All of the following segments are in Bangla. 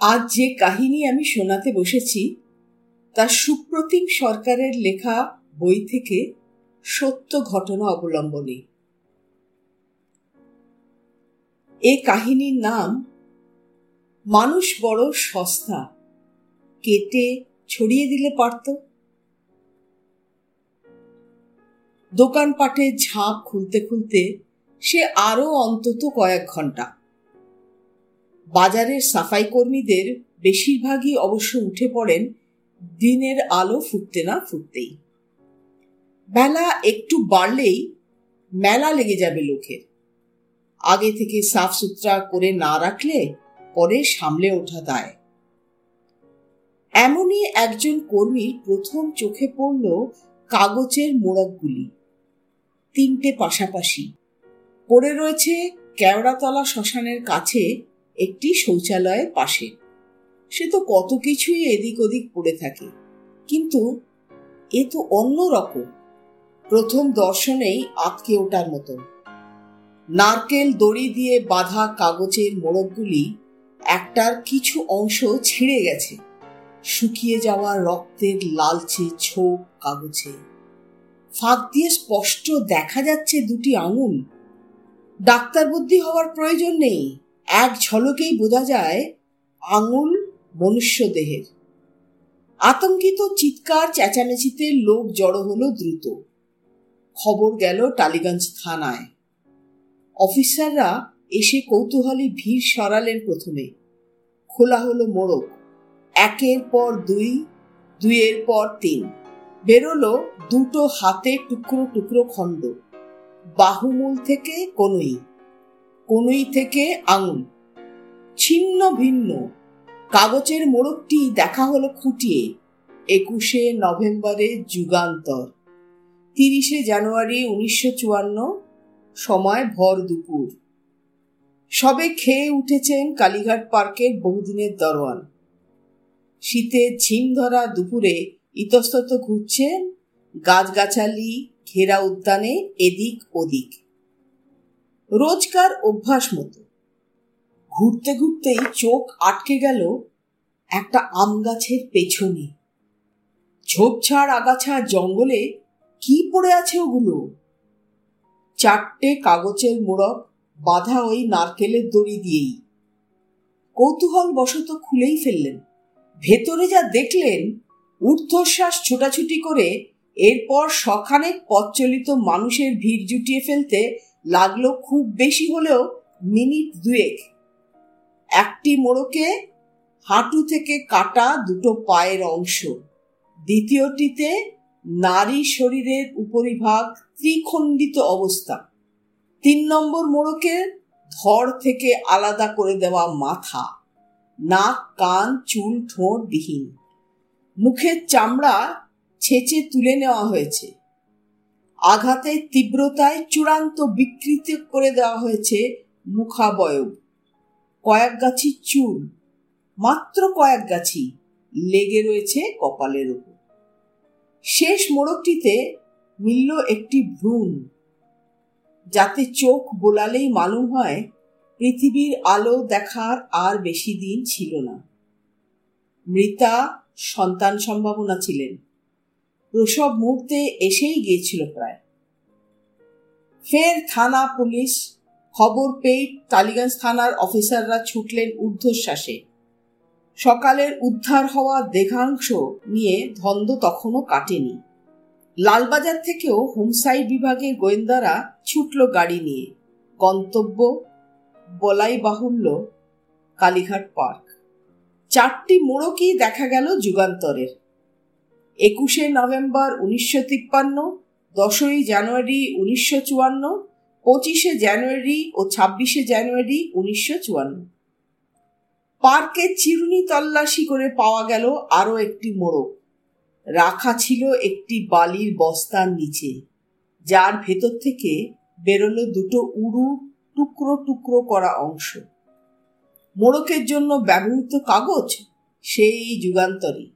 আজ যে কাহিনী আমি শোনাতে বসেছি তা সুপ্রতিম সরকারের লেখা বই থেকে সত্য ঘটনা অবলম্বনে। এ কাহিনীর নাম, মানুষ বড় সস্তা, কেটে ছড়িয়ে দিলে পারত। দোকানপাটের ঝাঁপ খুলতে খুলতে সে আরও অন্তত কয়েক ঘণ্টা বাজারের সাফাই কর্মীদের বেশিরভাগই অবশ্য উঠে পড়েন দিনের আলো ফুটতে না ফুটতেই। বেলা একটু বাড়লেই মেলা লেগে যাবে লোকের। আগে থেকে সাফ সুতরা করে না রাখলে পরে সামলে ওঠা দায়। এমনই একজন কর্মীর প্রথম চোখে পড়ল কাগজের মোড়কগুলি। তিনটে পাশাপাশি। পড়ে রয়েছে কেওড়াতলা শ্মশানের কাছে একটি শৌচালয়ের পাশে। সে তো কত কিছুই এদিক ওদিক পড়ে থাকে। কিন্তু এ তো অন্য রকম। প্রথম দর্শনেই আটকে ওঠার মতন। নারকেল দড়ি দিয়ে বাঁধা কাগজের মোড়কগুলি একটার কিছু অংশ ছিঁড়ে গেছে। শুকিয়ে যাওয়া রক্তের লালচে ছোপ কাগজে। ফাঁক দিয়ে স্পষ্ট দেখা যাচ্ছে দুটি আঙুল। ডাক্তার বুদ্ধি হওয়ার প্রয়োজন নেই। এক ঝলকেই বোঝা যায় আঙুল মনুষ্য দেহের আতঙ্কিত, চিৎকার, চেঁচামেচিতে লোক জড়ো হলো দ্রুত। খবর গেল টালিগঞ্জ থানায়। অফিসাররা এসে কৌতূহলী ভিড় সরালেন প্রথমে। খোলা হলো মোড়ক। একের পর দুই, দুইয়ের পর তিন। বেরোলো দুটো হাতে টুকরো টুকরো খণ্ড। বাহুমূল থেকে কনুই। কনুই থেকে আঙুল। ছিন্ন ভিন্ন। কাগজের মোড়কটি দেখা হলো খুঁটিয়ে। একুশে নভেম্বরে যুগান্তর। তিরিশে জানুয়ারি উনিশশো চুয়ান্ন, সময় ভর দুপুর। সবে খেয়ে উঠেছেন কালীঘাট পার্কের বহুদিনের দরওয়ান শীতে ঝিম ধরা দুপুরে ইতস্তত ঘুরছেন গাছগাছালি, ঘেরা উদ্যানে এদিক ওদিক। রোজকার অভ্যাস মতো। ঘুরতে ঘুরতেই চোখ আটকে গেল একটা আম গাছের পেছনে। ঝোপঝাড় আগাছা জঙ্গলে কি পড়ে আছে ওগুলো? চারটে কাগজের মোড়ক বাঁধা ওই নারকেলের দড়ি দিয়েই। কৌতূহল বশত খুলেই ফেললেন। ভেতরে যা দেখলেন, ঊর্ধ্বশ্বাস ছোটাছুটি করে এরপর সখানেক পথচলিত মানুষের ভিড় জুটিয়ে ফেলতে লাগল খুব বেশি হলেও মিনিট দুয়েক। একটি মোড়কে হাঁটু থেকে কাটা দুটো পায়ের অংশ। দ্বিতীয়টিতে নারী শরীরের উপরিভাগ ত্রিখণ্ডিত অবস্থা। তিন নম্বর মোড়কে ধর থেকে আলাদা করে দেওয়া মাথা। নাক, কান, চুল, ঠোঁট বিহীন। মুখের চামড়া ছেঁচে তুলে নেওয়া হয়েছে। আঘাতের তীব্রতায় চূড়ান্ত বিকৃত করে দেওয়া হয়েছে মুখাবয়ব। কয়েক গাছি চুল মাত্র কয়েক গাছি লেগে রয়েছে কপালের উপর শেষ মোড়কটিতে মিলল একটি ভ্রূণ, যাতে চোখ বোলালেই মালুম হয় পৃথিবীর আলো দেখার আর বেশি দিন ছিল না। মৃতা সন্তান সম্ভাবনা ছিলেন। প্রসব মুহূর্তে এসেই গিয়েছিল প্রায়। ফের থানা পুলিশ খবর পেয়ে টালিগঞ্জ থানার অফিসাররা ছুটলেন ঊর্ধ্বশ্বাসে। সকালের উদ্ধার হওয়া দেখাংশ নিয়ে ধন্দ তখনও কাটেনি। লালবাজার থেকেও হোমসাইড বিভাগের গোয়েন্দারা ছুটল গাড়ি নিয়ে। গন্তব্য বলাই বাহুল্য কালীঘাট পার্ক। চারটি মোড়কই দেখা গেল যুগান্তরের। একুশে নভেম্বর উনিশশো তিপ্পান্ন, দশই জানুয়ারি উনিশশো চুয়ান্ন, পঁচিশে জানুয়ারি ও ছাব্বিশে জানুয়ারি উনিশশো চুয়ান্ন। পার্কে চিরুনি তল্লাশি করে পাওয়া গেল আরও একটি মোড়ক। রাখা ছিল একটি বালির বস্তার নিচে, যার ভেতর থেকে বেরোলো দুটো উড়ু টুকরো টুকরো করা অংশ। মোড়কের জন্য ব্যবহৃত কাগজ সেই যুগান্তরী।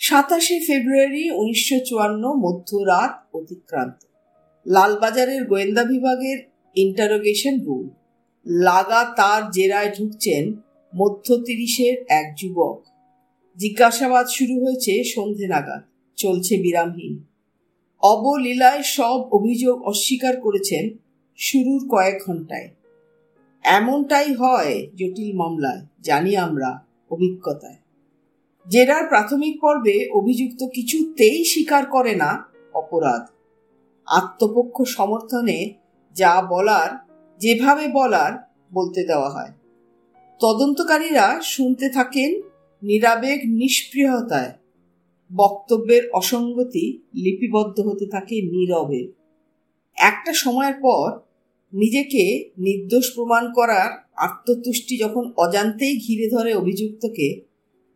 সাতাশে ফেব্রুয়ারি উনিশশো চুয়ান্ন মধ্যরাত অতিক্রান্ত। লালবাজারের গোয়েন্দা বিভাগের ইন্টারোগেশন রুম লাগাতার জেরায় ঢুকছেন মধ্য তিরিশের এক যুবক। জিজ্ঞাসাবাদ শুরু হয়েছে সন্ধে নাগাদ। চলছে বিরামহীন। অবলীলায় সব অভিযোগ অস্বীকার করেছেন শুরুর কয়েক ঘন্টায় এমনটাই হয় জটিল মামলায়, জানি আমরা অভিজ্ঞতায়। জেরার প্রাথমিক পর্বে অভিযুক্ত কিছুতেই স্বীকার করে না অপরাধ। আত্মপক্ষ সমর্থনে যা বলার, যেভাবে বলার বলতে দেওয়া হয়। তদন্তকারীরা শুনতে থাকেন নিরাবেগ নিষ্প্রিয়তায়। বক্তব্যের অসঙ্গতি লিপিবদ্ধ হতে থাকে নীরবে। একটা সময়ের পর নিজেকে নির্দোষ প্রমাণ করার আত্মতুষ্টি যখন অজান্তেই ঘিরে ধরে অভিযুক্তকে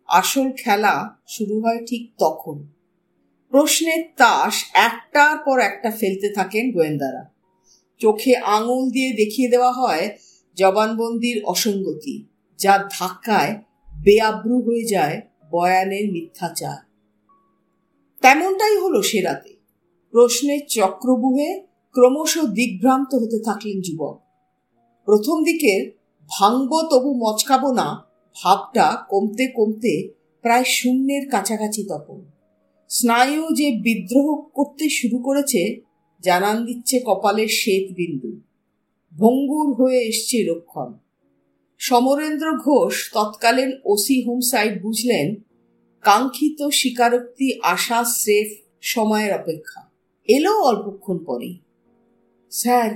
আসল খেলা শুরু হয় ঠিক তখন। প্রশ্নের তাস একটার পর একটা ফেলতে থাকেন গোয়েন্দারা। চোখে আঙুল দিয়ে দেখিয়ে দেওয়া হয় জবানবন্দির অসঙ্গতি যার ধাক্কায় বেআব্রু হয়ে যায় বয়ানের মিথ্যাচার। তেমনটাই হলো সে রাতে। প্রশ্নের চক্রবুহে ক্রমশ দিগ্ভ্রান্ত হতে থাকলেন যুবক। প্রথম দিকের, ভাঙব তবু মচকাবো না ভাবটা কমতে কমতে প্রায় শূন্যের কাছাকাছি তখন স্নায়ু যে বিদ্রোহ করতে শুরু করেছে, জানান দিচ্ছে কপালের শ্বেত বিন্দু। ভঙ্গুর হয়ে এসছে লক্ষণ সমরেন্দ্র ঘোষ তৎকালীন ওসি হোমসাইড বুঝলেন, কাঙ্ক্ষিত স্বীকারোক্তি আশা স্রেফ সময়ের অপেক্ষা। এলো অল্পক্ষণ পরেই। স্যার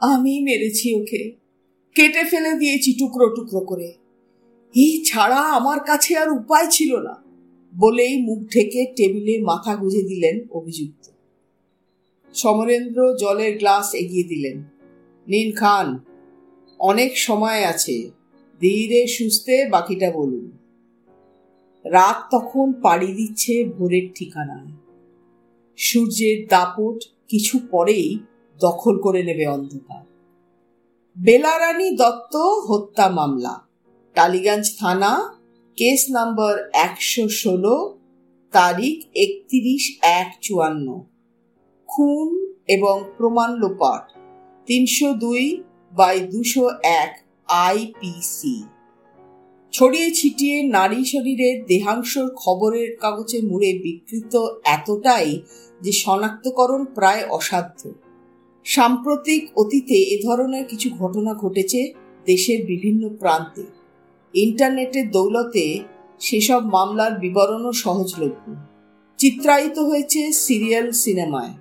আমি মেরেছি ওকে। কেটে ফেলে দিয়েছি টুকরো টুকরো করে। এই ছাড়া আমার কাছে আর উপায় ছিল না, বলেই মুখ ঢেকে টেবিলে মাথা গুঁজে দিলেন অভিযুক্ত। সমরেন্দ্র জলের গ্লাস এগিয়ে দিলেন। নিন, খান। অনেক সময় আছে। ধীরে, সুস্থে বাকিটা বলুন। রাত তখন পাড়ি দিচ্ছে ভোরের ঠিকানায়। সূর্যের দাপট কিছু পরেই দখল করে নেবে অন্ধকার। বেলারানী দত্ত হত্যা মামলা। টালিগঞ্জ থানা, কেস নাম্বার একশো ষোলো, তারিখ একত্রিশ এক চুয়ান্ন। খুন এবং প্রমাণ লোপাট তিনশো দুই বাই দুশো এক আইপিসি ছড়িয়ে ছিটিয়ে নারী শরীরের দেহাংশর খবরের কাগজে মুড়ে বিকৃত এতটাই যে শনাক্তকরণ প্রায় অসাধ্য। সাম্প্রতিক অতীতে এ ধরনের কিছু ঘটনা ঘটেছে দেশের বিভিন্ন প্রান্তে। ইন্টারনেটের দৌলতে সেসব মামলার বিবরণও সহজলভ্য। চিত্রায়িত হয়েছে সিরিয়াল সিনেমায়।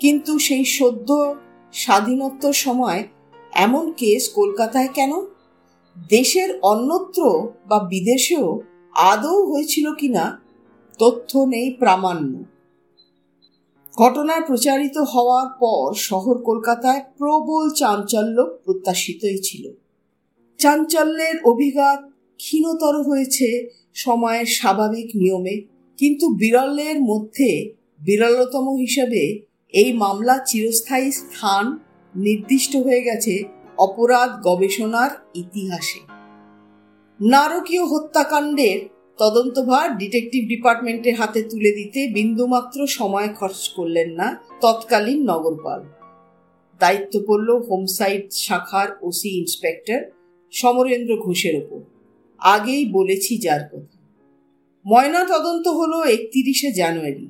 কিন্তু সেই সদ্য স্বাধীনোত্তর সময় এমন কেস কলকাতায় কেন? দেশের অন্যত্র বা বিদেশেও আদৌ হয়েছিল কিনা তথ্য নেই প্রামাণ্য। ঘটনার প্রচারিত হওয়ার পর শহর কলকাতায় প্রবল চাঞ্চল্য প্রত্যাশিতই ছিল। চাঞ্চল্যের অভিঘাত ক্ষীণতর হয়েছে সময়ের স্বাভাবিক নিয়মে। কিন্তু বিরলের মধ্যে বিরলতম হিসাবে এই মামলা চিরস্থায়ী স্থান নির্দিষ্ট হয়ে গেছে অপরাধ গবেষণার ইতিহাসে। নারকীয় হত্যাকাণ্ডের তদন্তভার ডিটেকটিভ ডিপার্টমেন্টের হাতে তুলে দিতে বিন্দুমাত্র সময় খরচ করলেন না তৎকালীন নগরপাল। দায়িত্ব পড়ল হোমসাইড শাখার ওসি ইন্সপেক্টর সমরেন্দ্র ঘোষের ওপর। আগেই বলেছি যার কথা। ময়না তদন্ত হলো একত্রিশে জানুয়ারি।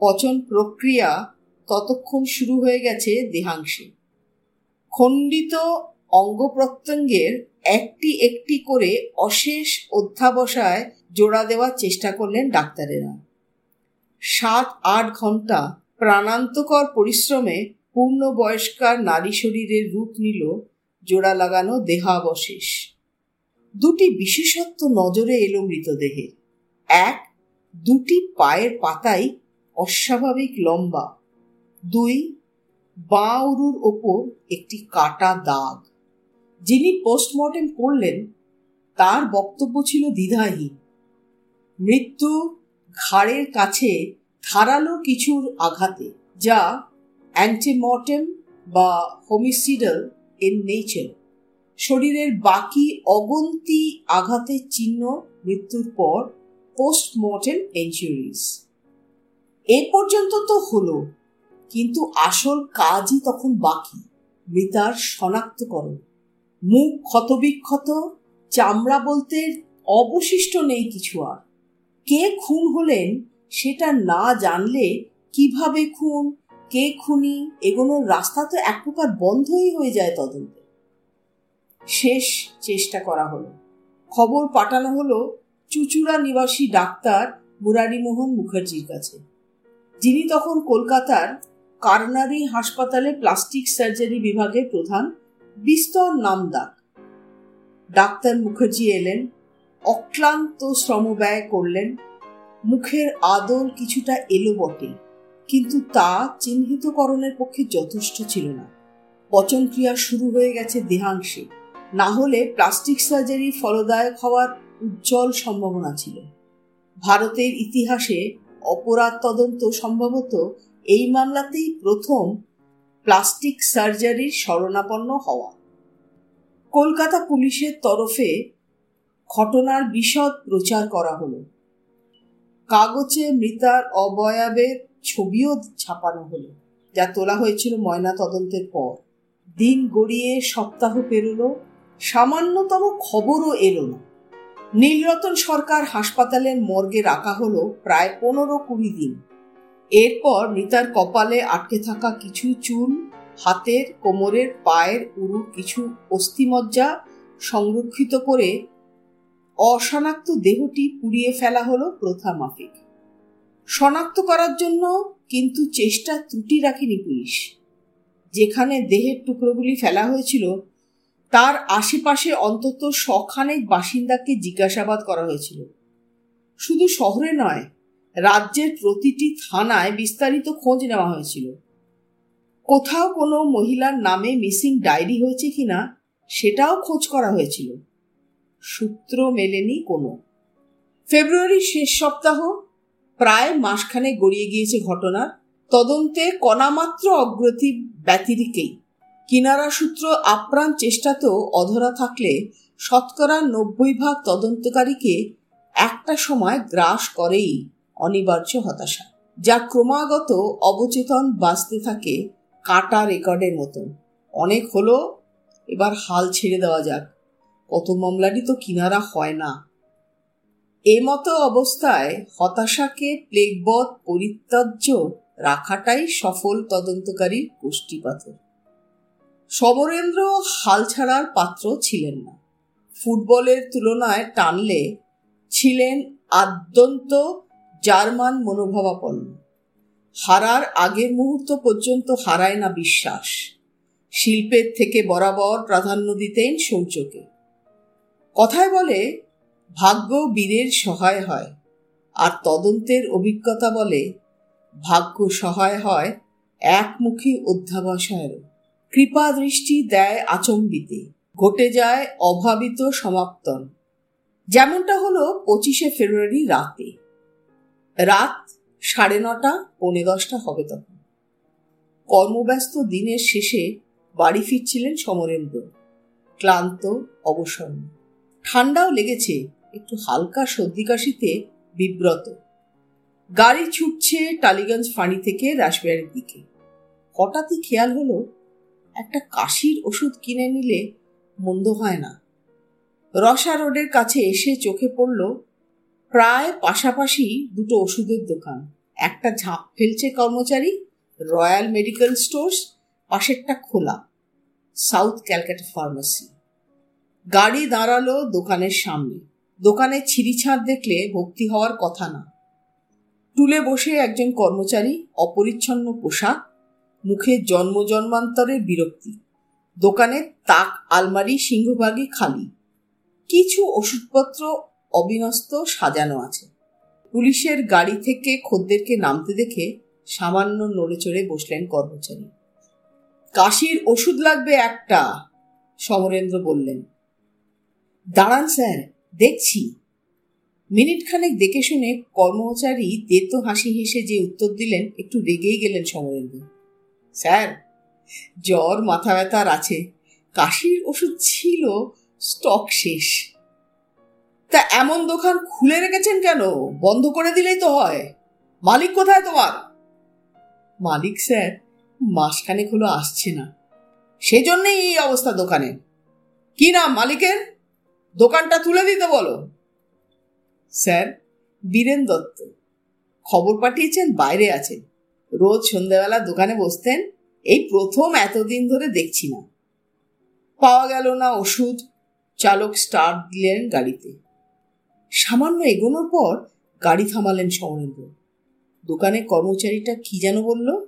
পচন প্রক্রিয়া ততক্ষণ শুরু হয়ে গেছে দেহাংশে। খণ্ডিত অঙ্গ প্রত্যঙ্গের একটি একটি করে অশেষ অধ্যাবসায় জোড়া দেওয়ার চেষ্টা করলেন ডাক্তারেরা। সাত আট ঘণ্টা প্রাণান্তকর পরিশ্রমে পূর্ণ বয়স্কার নারী শরীরের রূপ নিল জোড়া লাগানো দেহাবশেষ। দুটি বিশেষত্ব নজরে এলো মৃতদেহে এক, দুটি পায়ের পাতাই অস্বাভাবিক লম্বা। দুই বাঁ উরুর ওপর একটি কাটা দাগ। যিনি পোস্টমর্টেম করলেন, তার বক্তব্য ছিল দ্বিধাহীন। মৃত্যু ঘাড়ের কাছে ধারালো কিছুর আঘাতে, যা অ্যান্টিমর্টেম বা হোমিসিডাল ইন নেচার শরীরের বাকি অগন্তি আঘাতের চিহ্ন মৃত্যুর পর পোস্টমর্টেম ইঞ্জুরিজ এ পর্যন্ত তো হলো, কিন্তু আসল কাজই তখন বাকি, মৃতার শনাক্তকরণ। মুখ ক্ষতবিক্ষত, চামড়া বলতে অবশিষ্ট নেই কিছু আর। কে খুন হলেন সেটা না জানলে কীভাবে খুন? কে খুনি, এগোনোর রাস্তা তো এক প্রকার বন্ধই হয়ে যায় তদন্তে। শেষ চেষ্টা করা হলো। খবর পাঠানো হলো চুচুড়া নিবাসী ডাক্তার মুরারিমোহন মুখার্জির কাছে। যিনি তখন কলকাতার কারনারি হাসপাতালে প্লাস্টিক সার্জারি বিভাগের প্রধান বিস্তর নামদাক ডাক্তার মুখার্জি এলেন, অক্লান্ত শ্রম ব্যয় করলেন, মুখের আদল কিছুটা এলো বটে। কিন্তু তা চিহ্নিতকরণের পক্ষে যথেষ্ট ছিল না। পচন ক্রিয়া শুরু হয়ে গেছে দেহাংশে। না হলে প্লাস্টিক সার্জারি ফলদায়ক হওয়ার উজ্জ্বল সম্ভাবনা ছিল। ভারতের ইতিহাসে অপরাধ তদন্ত সম্ভবত এই মামলাতেই প্রথম প্লাস্টিক সার্জারির শরণাপন্ন হওয়া। কলকাতা পুলিশের তরফে ঘটনার বিশদ প্রচার করা হলো। কাগজে মৃতার অবয়াবের ছবিও ছাপানো হলো, যা তোলা হয়েছিল ময়না তদন্তের পর। দিন গড়িয়ে সপ্তাহ পেরোলো, সামান্যতম খবরও এলো না। নীলরতন সরকার হাসপাতালের মর্গে রাখা হলো প্রায় পনেরো কুড়ি দিন। এরপর মৃতার কপালে আটকে থাকা কিছু চুল, হাতের, কোমরের, পায়ের উরু কিছু অস্থিমজ্জা সংরক্ষিত করে অশনাক্ত দেহটি পুড়িয়ে ফেলা হলো প্রথা মাফিক। শনাক্ত করার জন্য কিন্তু চেষ্টা ত্রুটি রাখেনি পুলিশ। যেখানে দেহের টুকরোগুলি ফেলা হয়েছিল, তার আশেপাশে অন্তত শখানেক বাসিন্দাকে জিজ্ঞাসাবাদ করা হয়েছিল। শুধু শহরে নয়, রাজ্যের প্রতিটি থানায় বিস্তারিত খোঁজ নেওয়া হয়েছিল। কোথাও কোনো মহিলার নামে মিসিং ডায়েরি হয়েছে কিনা, সেটাও খোঁজ করা হয়েছিল। সূত্র মেলেনি কোনো। ফেব্রুয়ারির শেষ সপ্তাহ প্রায় মাসখানে গড়িয়ে গিয়েছে ঘটনার তদন্তে কণামাত্র অগ্রতি ব্যতিরিকেই। কিনারা সূত্র আপ্রাণ চেষ্টাতেও অধরা থাকলে শতকরা নব্বই ভাগ তদন্তকারীকে একটা সময় গ্রাস করেই অনিবার্য হতাশা, যা ক্রমাগত অবচেতন বাঁচতে থাকে কাটা রেকর্ডের মতন অনেক হলো, এবার হাল ছেড়ে দেওয়া যাক। কত মামলারই তো কিনারা হয় না। এ মতো অবস্থায় হতাশাকে প্লেগবধ পরিত্যাজ্য রাখাটাই সফল তদন্তকারীর গোষ্ঠীপাথর সমরেন্দ্র হাল ছাড়ার পাত্র ছিলেন না। ফুটবলের তুলনায় টানলে ছিলেন আদ্যন্ত জার্মান মনোভাবাপন্ন। হারার আগের মুহূর্ত পর্যন্ত হারায় না বিশ্বাস। শিল্পের থেকে বরাবর প্রাধান্য দিতেন শৌচকে। কথায় বলে ভাগ্য বীরের সহায় হয়, আর তদন্তের অভিজ্ঞতা বলে ভাগ্য সহায় হয় একমুখী অধ্যাবসায়েরও। কৃপা দৃষ্টি দেয় আচম্বিতে, ঘটে যায় অভাবিত সমাপ্তন। যেমনটা হলো পঁচিশে ফেব্রুয়ারি রাতে। রাত সাড়ে নটা, পৌনে দশটা হবে তখন। কর্মব্যস্ত দিনের শেষে বাড়ি ফিরছিলেন সমরেন্দ্র। ক্লান্ত, অবসন্ন। ঠান্ডাও লেগেছে একটু হালকা সর্দি কাশিতে বিব্রত। গাড়ি ছুটছে টালিগঞ্জ ফাঁড়ি থেকে রাসবিহারের দিকে। হঠাৎই খেয়াল হলো, একটা কাশির ওষুধ কিনে নিলে মন্দ হয় না। রসা রোডের কাছে এসে চোখে পড়ল, প্রায় পাশাপাশি দুটো ওষুধের দোকান। একটা ঝাঁপ ফেলছে কর্মচারী, রয়্যাল মেডিকেল স্টোর্স, পাশেরটা খোলা, সাউথ ক্যালকাটা ফার্মাসি। গাড়ি দাঁড়াল দোকানের সামনে। দোকানে ছিঁড়িছাঁড় দেখলে ভক্তি হওয়ার কথা না। টুলে বসে একজন কর্মচারী অপরিচ্ছন্ন পোশাক, মুখে জন্ম জন্মান্তরের বিরক্তি, দোকানে তাক, আলমারি সিংহভাগে খালি। কিছু ওষুধপত্র অবিনস্ত সাজানো আছে। পুলিশের গাড়ি থেকে খদ্দেরকে নামতে দেখে সামান্য নড়ে চড়ে বসলেন কর্মচারী। কাশির ওষুধ লাগবে একটা, সমরেন্দ্র বললেন। দাঁড়ান স্যার দেখছি। মিনিটখানেক দেখে শুনে কর্মচারী দেতো হাসি হেসে যে উত্তর দিলেন, একটু রেগেই গেলেন সমরেন্দ্র স্যার, জ্বর, মাথা ব্যথার আছে। কাশির ওষুধ ছিল, স্টক শেষ। তা এমন দোকান খুলে রেখেছেন কেন? বন্ধ করে দিলেই তো হয়। মালিক কোথায় তোমার? মালিক স্যার, মাসখানেক হলো আসছে না। সেজন্যই এই অবস্থা দোকানে। কি নাম মালিকের? দোকানটা তুলে দিতে বলো। স্যার, বীরেন দত্ত। খবর পাঠিয়েছেন, বাইরে আছেন। রোজ সন্ধ্যাবেলা দোকানে বসতেন, এই প্রথম এতদিন ধরে দেখছি না। পাওয়া গেল না ওষুধ, চালক স্টার্ট দিলেন গাড়িতে। সামান্য এগোনোর পর গাড়ি থামালেন সমরেন্দ্র দোকানে কর্মচারীটা কি যেন বলল,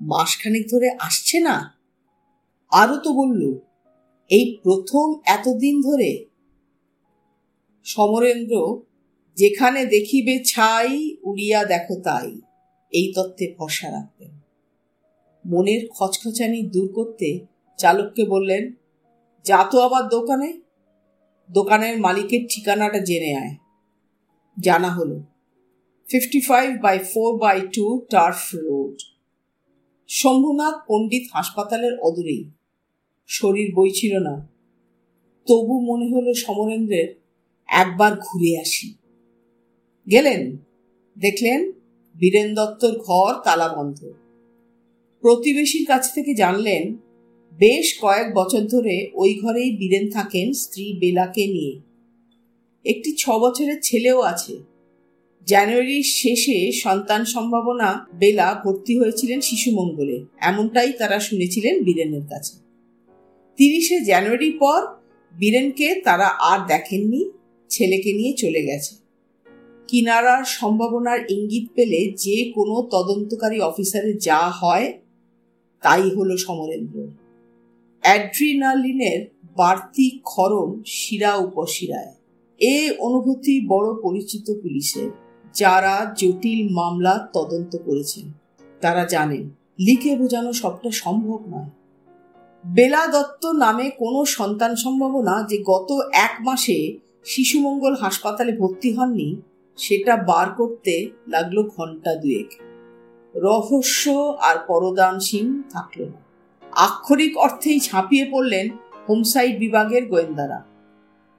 মাসখানেক ধরে আসছে না? আরও তো বলল এই প্রথম এতদিন ধরে সমরেন্দ্র যেখানে দেখিবে ছাই, উড়িয়া দেখো তাই, এই তত্ত্বে ভরসা রাখতেন। মনের খচখচানি দূর করতে চালককে বললেন, যা তো আবার দোকানে। দোকানের মালিকের ঠিকানাটা জেনে আয়। জানা হলো fifty five by four by two turf road Shambhunath Pandit হাসপাতালের অদূরেই। শরীর বইছিল না। তবু মনে হলো সমরেন্দ্রের একবার ঘুরে আসি। গেলেন? দেখলেন বীরেন দত্তর ঘর তালাবন্ধ। প্রতিবেশীর কাছ থেকে জানলেন, বেশ কয়েক বছর ধরে ওই ঘরেই বীরেন থাকেন স্ত্রী বেলাকে নিয়ে। একটি ছ বছরের ছেলেও আছে। জানুয়ারির শেষে সন্তান সম্ভাবনা বেলা ভর্তি হয়েছিলেন শিশু মঙ্গলে। এমনটাই তারা শুনেছিলেন বীরেনের কাছে। তিরিশে জানুয়ারি পর বীরেনকে তারা আর দেখেননি, ছেলেকে নিয়ে চলে গেছে। কিনারার সম্ভাবনার ইঙ্গিত পেলে যে কোনো তদন্তকারী অফিসারে যা হয়, তাই হলো সমরেন্দ্র। অ্যাড্রিনালিনের বাড়তি ক্ষরণ শিরা উপশিরায়। এ অনুভূতি বড় পরিচিত পুলিশের, যারা জটিল মামলা তদন্ত করেছেন। তারা জানেন, লিখে বোঝানো সবটা সম্ভব নয়। বেলা দত্ত নামে কোনো সন্তান সম্ভাবনা যে গত এক মাসে শিশুমঙ্গল হাসপাতালে ভর্তি হননি, সেটা বার করতে লাগল ঘণ্টা দুয়েক। রহস্য আর পরদানসীন থাকল না। আক্ষরিক অর্থেই ঝাঁপিয়ে পড়লেন হোমসাইড বিভাগের গোয়েন্দারা।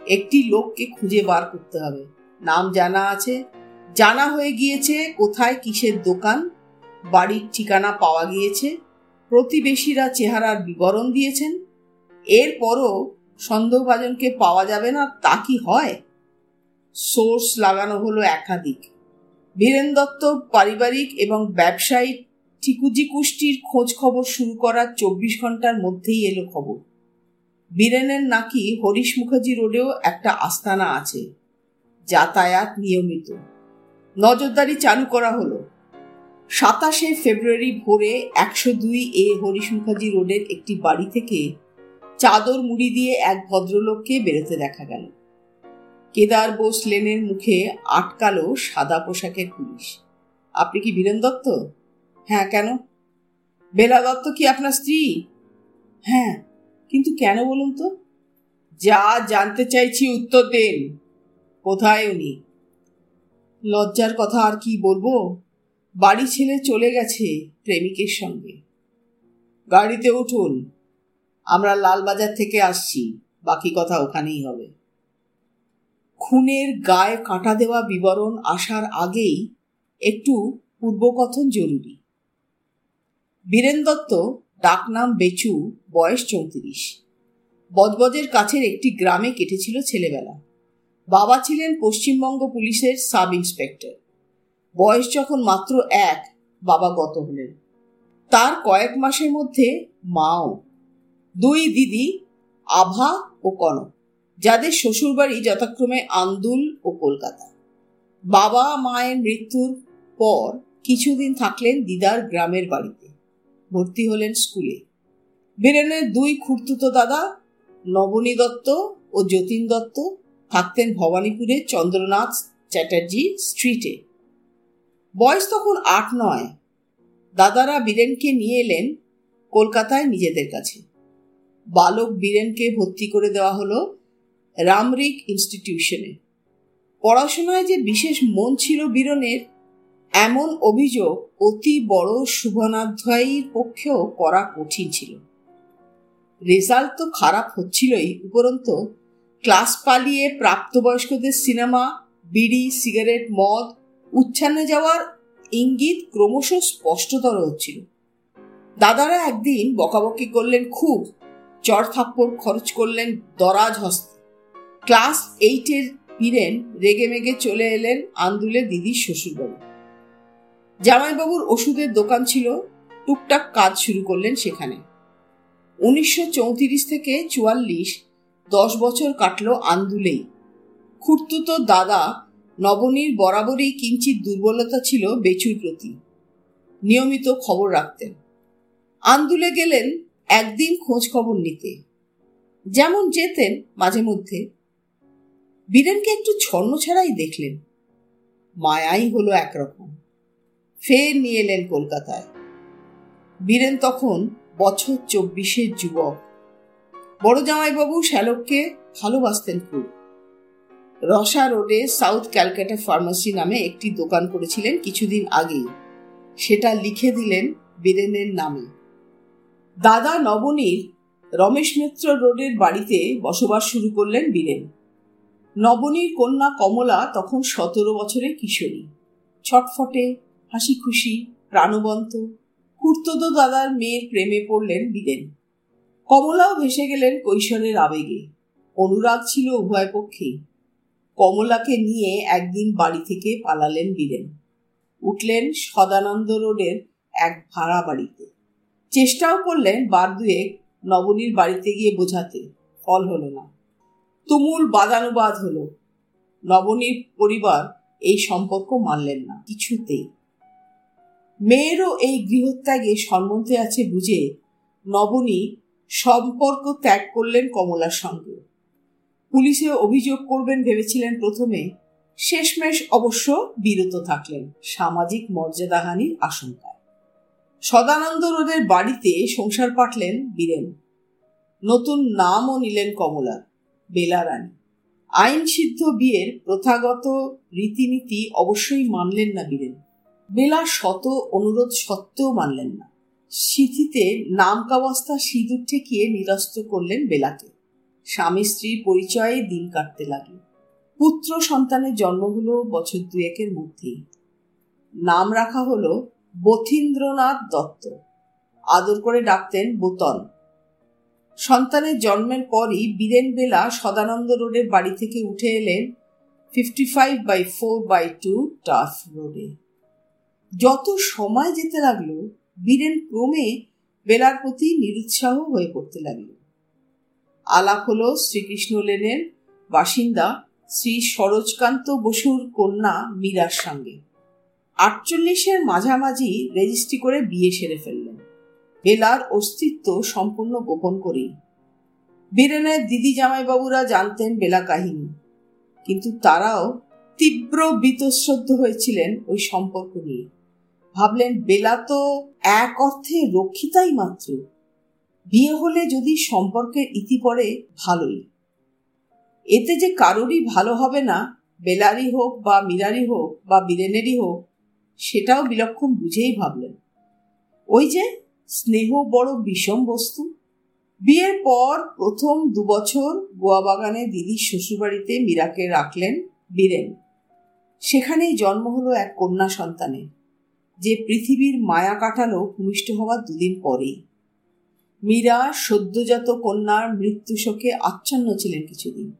একটি লোককে খুঁজে বার করতে হবে। নাম জানা আছে। জানা হয়ে গিয়েছে কোথায় কিসের দোকান। বাড়ির ঠিকানা পাওয়া গিয়েছে। প্রতিবেশীরা চেহারার বিবরণ দিয়েছেন। এরপরও সন্দেহভাজনকে পাওয়া যাবে না, তা কি হয়? সোর্স লাগানো হলো একাধিক। বীরেন দত্ত পারিবারিক এবং ব্যবসায়ী ঠিকুজি কুষ্টির খোঁজ খবর শুরু করার চব্বিশ ঘণ্টার মধ্যেই এলো খবর। বীরেনের নাকি হরিশ মুখার্জি রোডেও একটা আস্তানা আছে, যাতায়াত নিয়মিত। নজরদারি চালু করা হলো। সাতাশে ফেব্রুয়ারি ভোরে একশো দুই এ হরিশ রোডের একটি বাড়ি থেকে চাদর মুড়ি দিয়ে এক ভদ্রলোককে বেরোতে দেখা গেল। কেদার বোস লেনের মুখে আটকালো সাদা পোশাকের পুলিশ। আপনি কি বীরেন দত্ত? হ্যাঁ কেন? বেলা দত্ত কি আপনার স্ত্রী? হ্যাঁ কিন্তু কেন বলুন তো? যা জানতে চাইছি উত্তর দেন। কোথায় উনি? লজ্জার কথা আর কি বলব? বাড়ি ছেলে চলে গেছে প্রেমিকের সঙ্গে। গাড়িতে উঠুন, আমরা লালবাজার থেকে আসছি, বাকি কথা ওখানেই হবে। খুনের গায়ে কাঁটা দেওয়া বিবরণ আসার আগেই একটু পূর্বকথন জরুরি। বীরেন দত্ত, ডাকনাম বেচু, বয়স চৌত্রিশ। বজবজের কাছের একটি গ্রামে কেটেছিল ছেলেবেলা। বাবা ছিলেন পশ্চিমবঙ্গ পুলিশের সাব ইন্সপেক্টর বয়স যখন মাত্র এক, বাবা গত হলেন। তার কয়েক মাসের মধ্যে মাও, দুই দিদি, আভা ও কনক, যাদের শ্বশুরবাড়ি যথাক্রমে আন্দুল ও কলকাতা। বাবা মায়ের মৃত্যুর পর কিছুদিন থাকলেন দিদার গ্রামের বাড়িতে। ভর্তি হলেন স্কুলে। বীরেনের দুই খুর্তুতো দাদা, নবনী দত্ত ও যতীন দত্ত, থাকতেন ভবানীপুরে চন্দ্রনাথ চ্যাটার্জি স্ট্রিটে। বয়স তখন আট নয়। দাদারা বীরেনকে নিয়ে এলেন কলকাতায় নিজেদের কাছে। বালক বীরেনকে ভর্তি করে দেওয়া হলো রামরিক ইনস্টিটিউশনে। পড়াশোনায় যে বিশেষ মন ছিল বীরনের, এমন অভিযোগ অতি বড় শুভনাধ্যায়ীর পক্ষেও করা কঠিন ছিল। রেজাল্ট তো খারাপ হচ্ছিলই, উপরন্ত ক্লাস পালিয়ে প্রাপ্তবয়স্কদের সিনেমা, বিড়ি, সিগারেট, মদ উচ্ছান্নে যাওয়ার ইঙ্গিত ক্রমশ স্পষ্টতর হচ্ছিল। দাদারা একদিন বকাবকি করলেন খুব, চর থাপ্পড় খরচ করলেন দরাজ হস্তে। ক্লাস এইটের বীরেন রেগে মেগে চলে এলেন আন্দুলে দিদির শ্বশুরবাড়ি। জামাইবাবুর ওষুধের দোকান ছিল, টুকটাক কাজ শুরু করলেন সেখানে। উনিশশো চৌত্রিশ থেকে চুয়াল্লিশ, দশ বছর কাটল আন্দুলেই। খুঁড়তুতো দাদা নবনীর বরাবরই কিঞ্চিত দুর্বলতা ছিল বেচুর প্রতি। নিয়মিত খবর রাখতেন। আন্দুলে গেলেন একদিন খোঁজ খবর নিতে। যেমন যেতেন মাঝে মধ্যে। বীরেনকে একটু ছন্ন ছাড়াই দেখলেন। মায়াই হলো একরকম। ফের নিয়ে এলেন কলকাতায়। বীরেন তখন বছর চব্বিশের যুবক। বড় জামাইবাবু শ্যালককে ভালোবাসতেন খুব। রসা রোডে সাউথ ক্যালকাটা ফার্মাসি নামে একটি দোকান করেছিলেন কিছুদিন আগেই। সেটা লিখে দিলেন বীরেনের নামে। দাদা নবনীর রমেশ মিত্র রোডের বাড়িতে বসবাস শুরু করলেন বীরেন। নবনীর কন্যা কমলা তখন সতেরো বছরের কিশোরী। ছটফটে হাসি খুশি প্রাণবন্ত, কুর্তদ দাদার মেয়ের প্রেমে পড়লেন বীরেন। কমলাও ভেসে গেলেন কৈশোরের আবেগে। অনুরাগ ছিল উভয় পক্ষেই। কমলাকে নিয়ে একদিন বাড়ি থেকে পালালেন বীরেন। উঠলেন সদানন্দ রোডের এক ভাড়া বাড়িতে। চেষ্টাও করলেন বার দুয়েক নবনীর বাড়িতে গিয়ে বোঝাতে, ফল হলো না। তুমুল বাদানুবাদ হলো। নবনীর পরিবার এই সম্পর্ক মানলেন না, কিছুতেই। মেয়েরও এই গৃহত্যাগে সম্বন্ধে আছে বুঝে নবনী সম্পর্ক ত্যাগ করলেন কমলার সঙ্গে। পুলিশে অভিযোগ করবেন ভেবেছিলেন প্রথমে। শেষমেশ অবশ্য বিরত থাকলেন সামাজিক মর্যাদাহানির আশঙ্কায়। সদানন্দ রোদের বাড়িতে সংসার পাঠলেন বীরেন। নতুন নামও নিলেন কমলার বেলারানী। আইন সিদ্ধ বিয়ের প্রথাগত রীতিনীতি অবশ্যই মানলেন না বীরেন। বেলা শত অনুরোধ সত্ত্বেও মানলেন না। সিথিতে নামকাবস্থা সিঁদুর ঠেকিয়ে নিরস্ত করলেন বেলাকে। স্বামী স্ত্রীর পরিচয়ে দিন কাটতে লাগল পুত্র সন্তানের জন্ম হলো বছর দুয়েকের মধ্যেই। নাম রাখা হলো বথীন্দ্রনাথ দত্ত। আদর করে ডাকতেন বোতন। সন্তানের জন্মের পরই বীরেন বেলা সদানন্দ রোডের বাড়ি থেকে উঠে এলেন fifty five by four by two turf রোডে। যত সময় যেতে লাগল, বীরেন ক্রমে বেলার প্রতি নিরুৎসাহ হয়ে পড়তে লাগল। আলাপ হল শ্রীকৃষ্ণ লেনের বাসিন্দা শ্রী সরোজকান্ত বসুর কন্যা মীরার সঙ্গে। আটচল্লিশের মাঝামাঝি রেজিস্ট্রি করে বিয়ে সেরে ফেললেন। বেলার অস্তিত্ব সম্পূর্ণ গোপন করেই। বীরেনের দিদি জামাইবাবুরা জানতেন বেলা কাহিনী, কিন্তু তারাও তীব্র বীতশ্রদ্ধ হয়েছিলেন ওই সম্পর্ক নিয়ে। ভাবলেন বেলা তো এক অর্থে রক্ষিতাই মাত্র। বিয়ে হলে যদি সম্পর্কের ইতি পড়ে, ভালোই। এতে যে কারোরই ভালো হবে না, বেলারই হোক বা মীরারই হোক বা বীরেনেরই হোক, সেটাও বিলক্ষণ বুঝেই ভাবলেন। ওই যে স্নেহ বড় বিষম বস্তু। বিয়ের পর প্রথম দুবছর গোয়া বাগানে দিদির শ্বশুরবাড়িতে মীরাকে রাখলেন বীরেন। সেখানেই জন্ম হলো এক কন্যা সন্তানের, যে পৃথিবীর মায়া কাটালো ভূমিষ্ঠ হওয়ার দুদিন পরেই। মীরা সদ্যজাত কন্যার মৃত্যু শোকে আচ্ছন্ন ছিলেন কিছুদিন।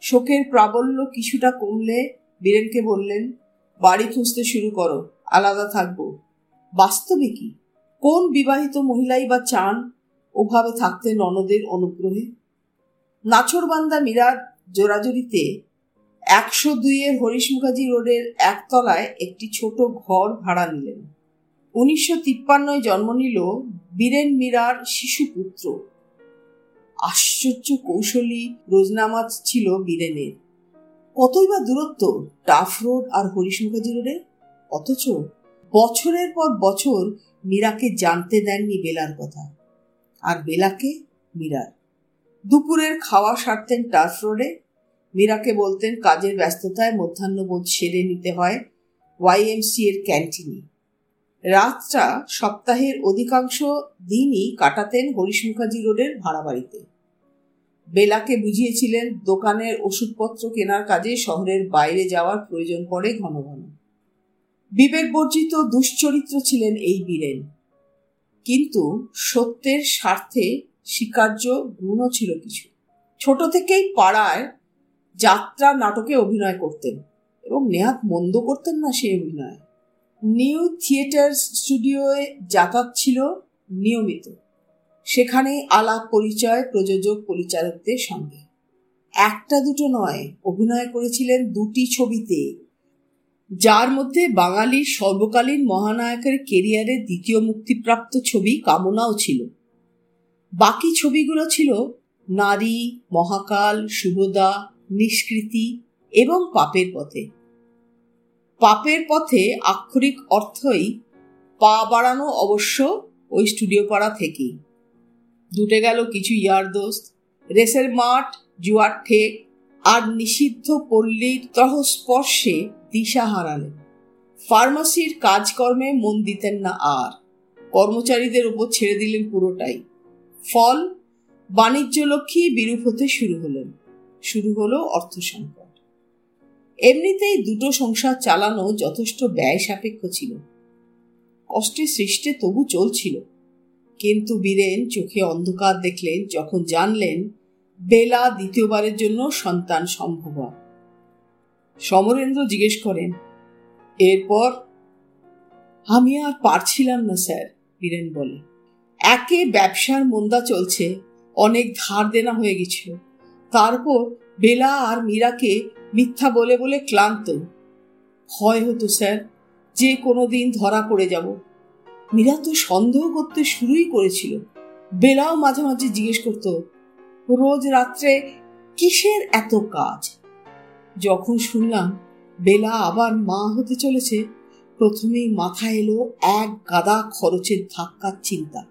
শোকের প্রাবল্য কিছুটা কমলে বীরেনকে বললেন, বাড়ি খুঁজতে শুরু করো, আলাদা থাকব। বাস্তবে কি? কোন বিবাহিত মহিলাই বা চান ওভাবে থাকতে ননদের অনুগ্রহে? নাছরবান্দা মীরার জোরাজুরিতে একশো দুইয়ের হরিশ মুখার্জি রোডের একতলায় একটি ছোট ঘর ভাড়া নিলেন। উনিশশো তিপ্পান্নয় জন্ম নিল বীরেন মীরার শিশুপুত্র। আশ্চর্য কৌশলী রোজনামাজ ছিল বীরেনের। কতই বা দূরত্ব, টাফ রোড আর হরিশ মুখার্জি রোডে অথচ বছরের পর বছর মীরাকে জানতে দেননি বেলার কথা। আর বেলাকে মীরার। দুপুরের খাওয়া সারতেন টার্ফ রোডে। মীরাকে বলতেন কাজের ব্যস্ততায় মধ্যাহ্নবোধ সেরে নিতে হয় ওয়াইএমসি এর ক্যান্টিনে। রাতটা সপ্তাহের অধিকাংশ দিনই কাটাতেন হরিশ মুখার্জি রোডের ভাড়া বাড়িতে বেলাকে বুঝিয়েছিলেন দোকানের ওষুধপত্র কেনার কাজে শহরের বাইরে যাওয়ার প্রয়োজন পড়ে ঘন ঘন। বিবেক বর্জিত দুশ্চরিত্র ছিলেন এই বীরেন। কিন্তু সত্যের স্বার্থে স্বীকার্য গুণও ছিল কিছু। ছোট থেকেই পাড়ায় যাত্রা নাটকে অভিনয় করতেন এবং নেহাত মন্দ করতেন না সেই অভিনয়। নিউ থিয়েটার স্টুডিওয়ে যাতায়াত ছিল নিয়মিত। সেখানে আলাপ পরিচয়, প্রযোজক, পরিচালকদের সঙ্গে। একটা দুটো নয়, অভিনয় করেছিলেন দুটি ছবিতে। যার মধ্যে বাঙালির সর্বকালীন মহানায়কের কেরিয়ারের দ্বিতীয় মুক্তিপ্রাপ্ত ছবি কামনাও ছিল। বাকি ছবিগুলো ছিল নারী, মহাকাল শুভদা নিষ্কৃতি এবং পাপের পথে। পাপের পথে আক্ষরিক অর্থই পা বাড়ানো অবশ্য ওই স্টুডিও পাড়া থেকেই। দুটে গেল কিছু ইয়ার দোস্ত, রেসের মাঠ, জুয়ার ঠেক, আর নিষিদ্ধ পল্লীর তহস্পর্শে দিশা হারালেন ফার্মাসির কাজকর্মে মন দিতেন না আর, কর্মচারীদের উপর ছেড়ে দিলেন পুরোটাই। ফল বাণিজ্য লক্ষ্মী বিরূপ হতে শুরু হলেন। শুরু হলো অর্থ সংকট এমনিতেই দুটো সংসার চালানো যথেষ্ট ব্যয় সাপেক্ষ ছিল। কষ্টে সৃষ্টে তবু চলছিল। কিন্তু বীরেন চোখে অন্ধকার দেখলেন, যখন জানলেন বেলা দ্বিতীয়বারের জন্য সন্তান সম্ভব। সমরেন্দ্র জিজ্ঞেস করেন, এরপর? আমি আর পারছিলাম না, স্যার, বীরেন বলে। একে ব্যবসার মন্দা চলছে, অনেক ধার দেনা হয়ে গেছিল। তারপর বেলা আর মীরাকে মিথ্যা বলে বলে ক্লান্ত। ভয় হতো, স্যার, যে কোনো দিন ধরা পড়ে যাব। মীরা তো সন্দেহ করতে শুরুই করেছিল। বেলাও মাঝে মাঝে জিজ্ঞেস করতো, রোজ রাত্রে কিসের এত কাজ? যখন শুনলাম, বেলা আবার মা হতে চলেছে, প্রথমেই মাথা এলো এক গাদা খরচের ধাক্কার চিন্তা।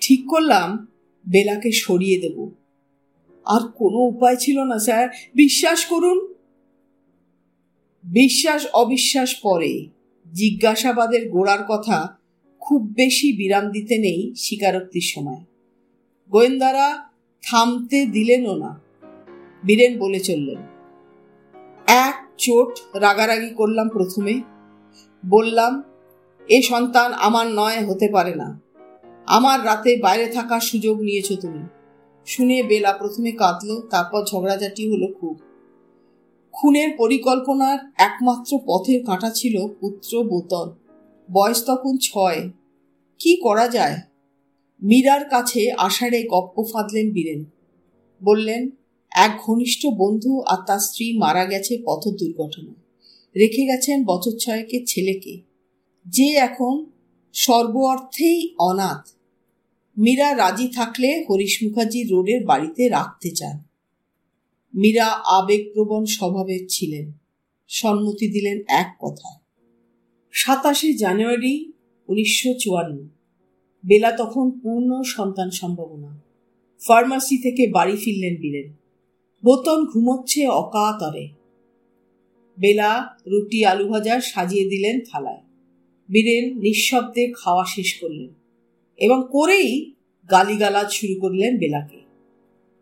ঠিক করলাম, বেলাকে সরিয়ে দেব। আর কোনো উপায় ছিল না, স্যার। বিশ্বাস করুন, বিশ্বাস, অবিশ্বাস পরে জিজ্ঞাসাবাদের গোড়ার কথা খুব বেশি বিরাম দিতে নেই স্বীকারোক্তির সময়। গোয়েন্দারা থামতে দিলেনও না। বীরেন বলে চললেন, এক চোট রাগারাগি করলাম প্রথমে। বললাম, এ সন্তান আমার নয়, হতে পারে না। আমার রাতে বাইরে থাকার সুযোগ নিয়েছ তুমি। শুনে বেলা প্রথমে কাঁদল, তারপর ঝগড়াঝাটি হলো খুব। খুনের পরিকল্পনার একমাত্র পথের কাঁটা ছিল পুত্র বোতল। বয়স তখন ছয়। কি করা যায়? মীরার কাছে আষাঢ়ে গপ্প ফাঁদলেন বীরেন। বললেন, এক ঘনিষ্ঠ বন্ধু আর তার স্ত্রী মারা গেছে পথ দুর্ঘটনায়। রেখে গেছেন বছর ছয়েকের ছেলেকে। যে এখন সর্ব অর্থেই অনাথ। মীরা রাজি থাকলে হরিশ মুখার্জি রোডের বাড়িতে রাখতে চান। মীরা আবেগপ্রবণ স্বভাবের ছিলেন। সম্মতি দিলেন এক কথায়। সাতাশে জানুয়ারি উনিশশো চুয়ান্ন। বেলা তখন পূর্ণ সন্তান সম্ভাবনা। ফার্মাসি থেকে বাড়ি ফিরলেন বীরেন। বোতন ঘুমোচ্ছে অকাতরে। বেলা রুটি আলু ভাজা সাজিয়ে দিলেন থালায়। বীরেন নিঃশব্দে খাওয়া শেষ করলেন। এবং করেই গালিগালাজ শুরু করলেন বেলাকে।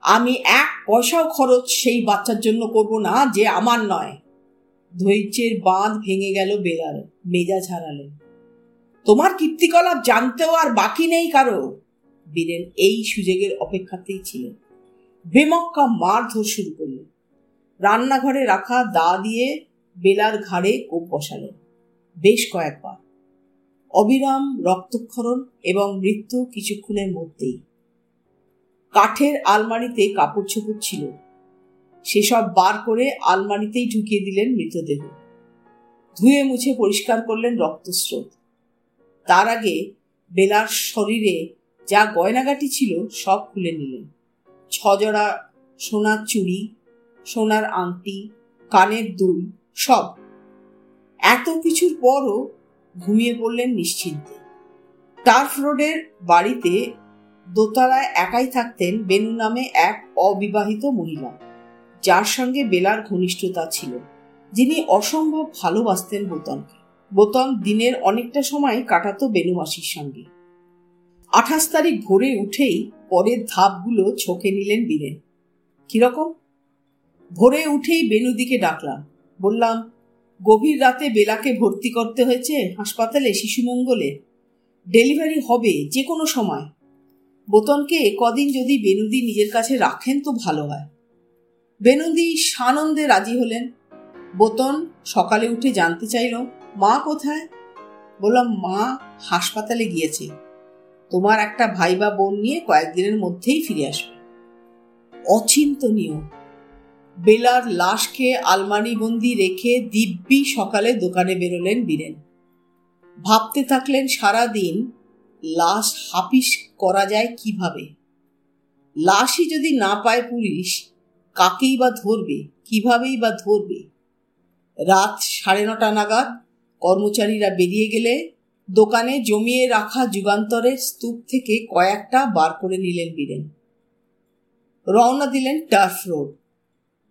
আমি এক পয়সাও খরচ সেই বাচ্চার জন্য করব না যে আমার নয়। ধৈর্যের বাঁধ ভেঙে গেল বেলার, মেজাজ হারালেন। তোমার কীর্তিকলাপ জানতেও আর বাকি নেই কারও, বীরেন এই সুযোগের অপেক্ষাতেই ছিলেন। বেমক্কা মারধর শুরু করলেন। রান্নাঘরে রাখা দা দিয়ে বেলার ঘাড়ে কোপ বসালেন। বেশ কয়েকবার। অবিরাম রক্তক্ষরণ এবং মৃত্যু কিছুক্ষণের মধ্যেই। কাঠের আলমারিতে কাপড় চোপড় ছিল। সেসব বার করে আলমারিতেই ঢুকিয়ে দিলেন মৃতদেহ। ধুয়ে মুছে পরিষ্কার করলেন রক্তস্রোত। তার আগে বেলার শরীরে যা গয়নাগাটি ছিল সব খুলে নিলেন। ছজড়া সোনার চুড়ি, সোনার আংটি, কানের দুল, সব। এত কিছুর পরও ঘুমিয়ে পড়লেন নিশ্চিন্তে। টার্ফ রোডের বাড়িতে দোতলায় একাই থাকতেন বেনু নামে এক অবিবাহিত মহিলা, যার সঙ্গে বেলার ঘনিষ্ঠতা ছিল, যিনি অসম্ভব ভালোবাসতেন বোতনকে। বোতন দিনের অনেকটা সময় কাটাতো বেনু সঙ্গে। আঠাশ তারিখ ভোরে উঠেই পরের ধাপগুলো ছকে নিলেন বীরেন। কীরকম? ভোরে উঠেই বেনুদিকে ডাকলাম। বললাম গভীর রাতে বেলাকে ভর্তি করতে হয়েছে হাসপাতালে শিশু মঙ্গলে। ডেলিভারি হবে যে কোনো সময়। বোতনকে কদিন যদি বেনুদি নিজের কাছে রাখেন তো ভালো হয়। বেনুদি সানন্দে রাজি হলেন। বোতন সকালে উঠে জানতে চাইল, মা কোথায়? বললাম, মা হাসপাতালে গিয়েছে। তোমার একটা ভাই বা বোন নিয়ে কয়েকদিনের মধ্যেই ফিরে আসবে। অচিন্তনীয়। বেলার লাশকে আলমারি বন্দি রেখে দিব্যি সকালে দোকানে বেরোলেন বীরেন। ভাবতে থাকলেন সারা দিন লাশ হাপিস করা যায় কীভাবে? লাশই যদি না পায় পুলিশ, কাকেই বা ধরবে? কিভাবেই বা ধরবে? রাত সাড়ে নটা নাগাদ কর্মচারীরা বেরিয়ে গেলে দোকানে জমিয়ে রাখা যুগান্তরের স্তূপ থেকে কয়েকটা বার করে নিলেন বীরেন। রওনা দিলেন টার্ফ রোড।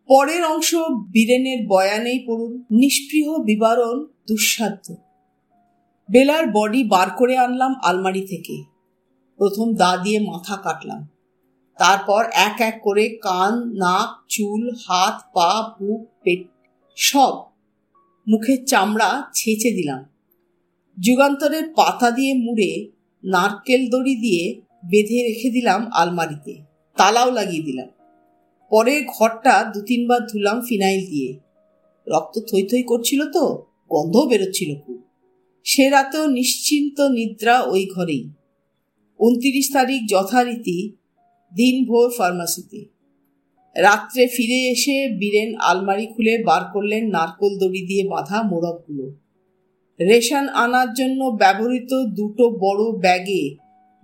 পরের অংশ বীরেনের বয়ানেই পড়ুন নিষ্পৃহ বিবরণ দুঃসাধ্য। বেলার বডি বার করে আনলাম আলমারি থেকে। প্রথম দা দিয়ে মাথা কাটলাম। তারপর এক এক করে কান, নাক, চুল, হাত, পা, বুক, পেট সব মুখের চামড়া ছেঁচে দিলাম। যুগান্তরের পাতা দিয়ে মুড়ে নারকেল দড়ি দিয়ে বেঁধে রেখে দিলাম আলমারিতে। তালাও লাগিয়ে দিলাম। পরে ঘরটা দু তিনবার ধুলাম ফিনাইল দিয়ে। রক্ত থই থই করছিল তো, গন্ধও বেরোচ্ছিল খুব। সে রাতেও নিশ্চিন্ত নিদ্রা ওই ঘরেই। উনত্রিশ তারিখ যথারীতি দিনভর ফার্মাসিতে। রাত্রে ফিরে এসে বীরেন আলমারি খুলে বার করলেন নারকোল দড়ি দিয়ে বাঁধা মোড়কগুলো। রেশন আনার জন্য ব্যবহৃত দুটো বড় ব্যাগে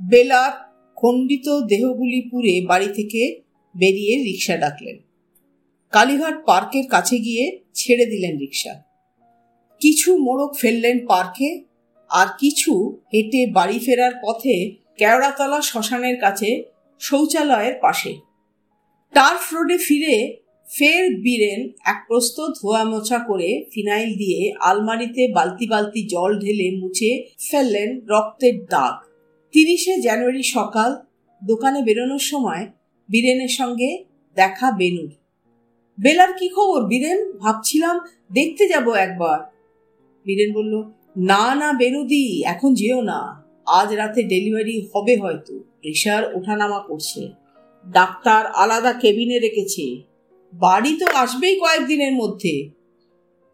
বেলার খণ্ডিত দেহগুলি পুরে বাড়ি থেকে বেরিয়ে রিক্সা ডাকলেন। কালীঘাট পার্কের কাছে গিয়ে ছেড়ে দিলেন রিক্সা কিছু মোড়ক ফেললেন পার্কে, আর কিছু হেঁটে বাড়ি ফেরার পথে কেওড়াতলা শ্মশানের কাছে শৌচালয়ের পাশে। টার্ফ রোডে ফিরে ফের বীরেন এক প্রস্ত ধোয়া মোছা করে ফিনাইল দিয়ে আলমারিতে বালতি বালতি জল ঢেলে মুছে ফেললেন রক্তের দাগ। তিরিশে জানুয়ারি সকাল, দোকানে বেরোনোর সময় বীরেনের সঙ্গে দেখা বেনুর। বেলার কি খবর, বীরেন? ভাবছিলাম দেখতে যাব একবার। বীরেন বলল, না না, বেনুদি, এখন যেও না। আজ রাতে ডেলিভারি হবে হয়তো। প্রেশার ওঠানামা করছে। ডাক্তার আলাদা কেবিনে রেখেছে। বাড়ি তো আসবেই কয়েকদিনের মধ্যে।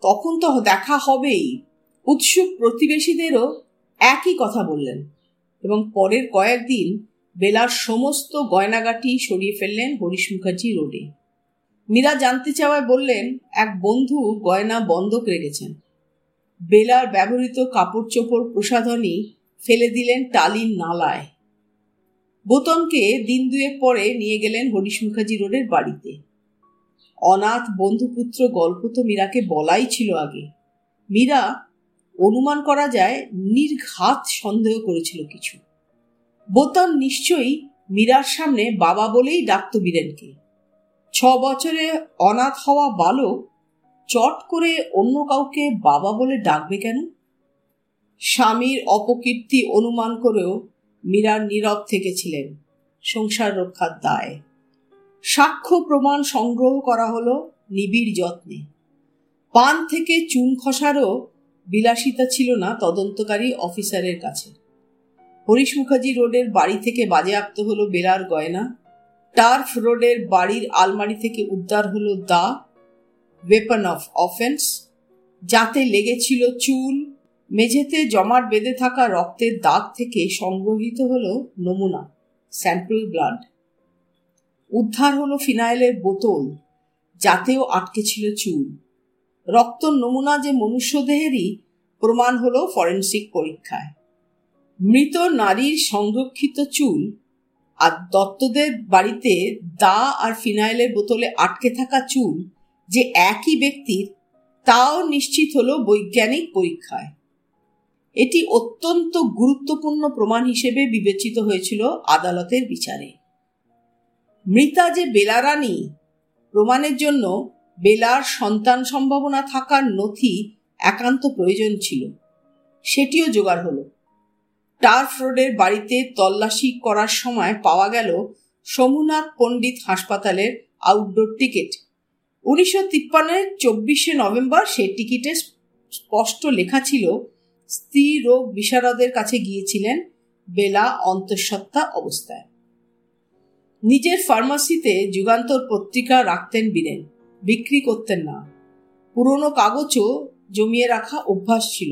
তখন তো দেখা হবেই। উৎসুক প্রতিবেশীদেরও একই কথা বললেন এবং পরের কয়েকদিন বেলার সমস্ত গয়নাগাটি সরিয়ে ফেললেন হরিশ মুখার্জি রোডে। মীরা জানতে চাওয়ায় বললেন, এক বন্ধু গয়না বন্ধক রেখেছেন। বেলার ব্যবহৃত কাপড় চোপড় প্রসাধনী ফেলে দিলেন টালির নালায়। বোতনকে দিন দুয়েক পরে নিয়ে গেলেন হরিশ মুখার্জি রোডের বাড়িতে। অনাথ বন্ধুপুত্র গল্প তো মীরাকে বলাই ছিল আগে। মীরা অনুমান করা যায়, নির্ঘাত সন্দেহ করেছিল কিছু। বোতন নিশ্চয়ই মীরার সামনে বাবা বলেই ডাকত বীরেনকে। ছ বছরে অনাথ হওয়া বালক চট করে অন্য কাউকে বাবা বলে ডাকবে কেন? স্বামীর অপকীর্তি অনুমান করেও মীরার নীরব থেকেছিলেন সংসার রক্ষার দায়। সাক্ষ্য প্রমাণ সংগ্রহ করা হলো নিবিড় যত্নে। পান থেকে চুন খসারও বিলাসিতা ছিল না তদন্তকারী অফিসারের কাছে। হরিশ মুখার্জি রোডের বাড়ি থেকে বাজেয়াপ্ত হলো বেলার গয়না। টার্ফ রোডের বাড়ির আলমারি থেকে উদ্ধার হলো দা ওয়েপন অফ অফেন্স যাতে লেগেছিল চুল। মেঝেতে জমাট বেঁধে থাকা রক্তের দাগ থেকে সংগ্রহিত হলো নমুনা স্যাম্পল ব্লাড উদ্ধার হলো ফিনাইলের বোতল, যাতেও আটকে ছিল চুল। রক্ত নমুনা যে মনুষ্যদেহেরই, প্রমাণ হলো ফরেন্সিক পরীক্ষায়। মৃত নারীর সংরক্ষিত চুল আর দত্তদের বাড়িতে দা আর ফিনাইলের বোতলে আটকে থাকা চুল যে একই ব্যক্তির, তাও নিশ্চিত হলো বৈজ্ঞানিক পরীক্ষায়। এটি অত্যন্ত গুরুত্বপূর্ণ প্রমাণ হিসেবে বিবেচিত হয়েছিল আদালতের বিচারে। মৃতা যে বেলারানী, প্রমাণের জন্য বেলার সন্তান সম্ভাবনা থাকার নথি একান্ত প্রয়োজন ছিল। সেটিও জোগাড় হলো। টার্ফ রোডের বাড়িতে তল্লাশি করার সময় পাওয়া গেল সোমনাথ পণ্ডিত হাসপাতালের আউটডোর টিকিট উনিশশো তিপ্পান্নের চব্বিশে নভেম্বর সে টিকিটে স্পষ্ট লেখা ছিল, স্ত্রী রোগ বিশারদের কাছে গিয়েছিলেন বেলা অন্তঃসত্ত্বা অবস্থায়। নিজের ফার্মাসিতে যুগান্তর পত্রিকা রাখতেন বীরেন বিক্রি করতেন না। পুরনো কাগজও জমিয়ে রাখা অভ্যাস ছিল।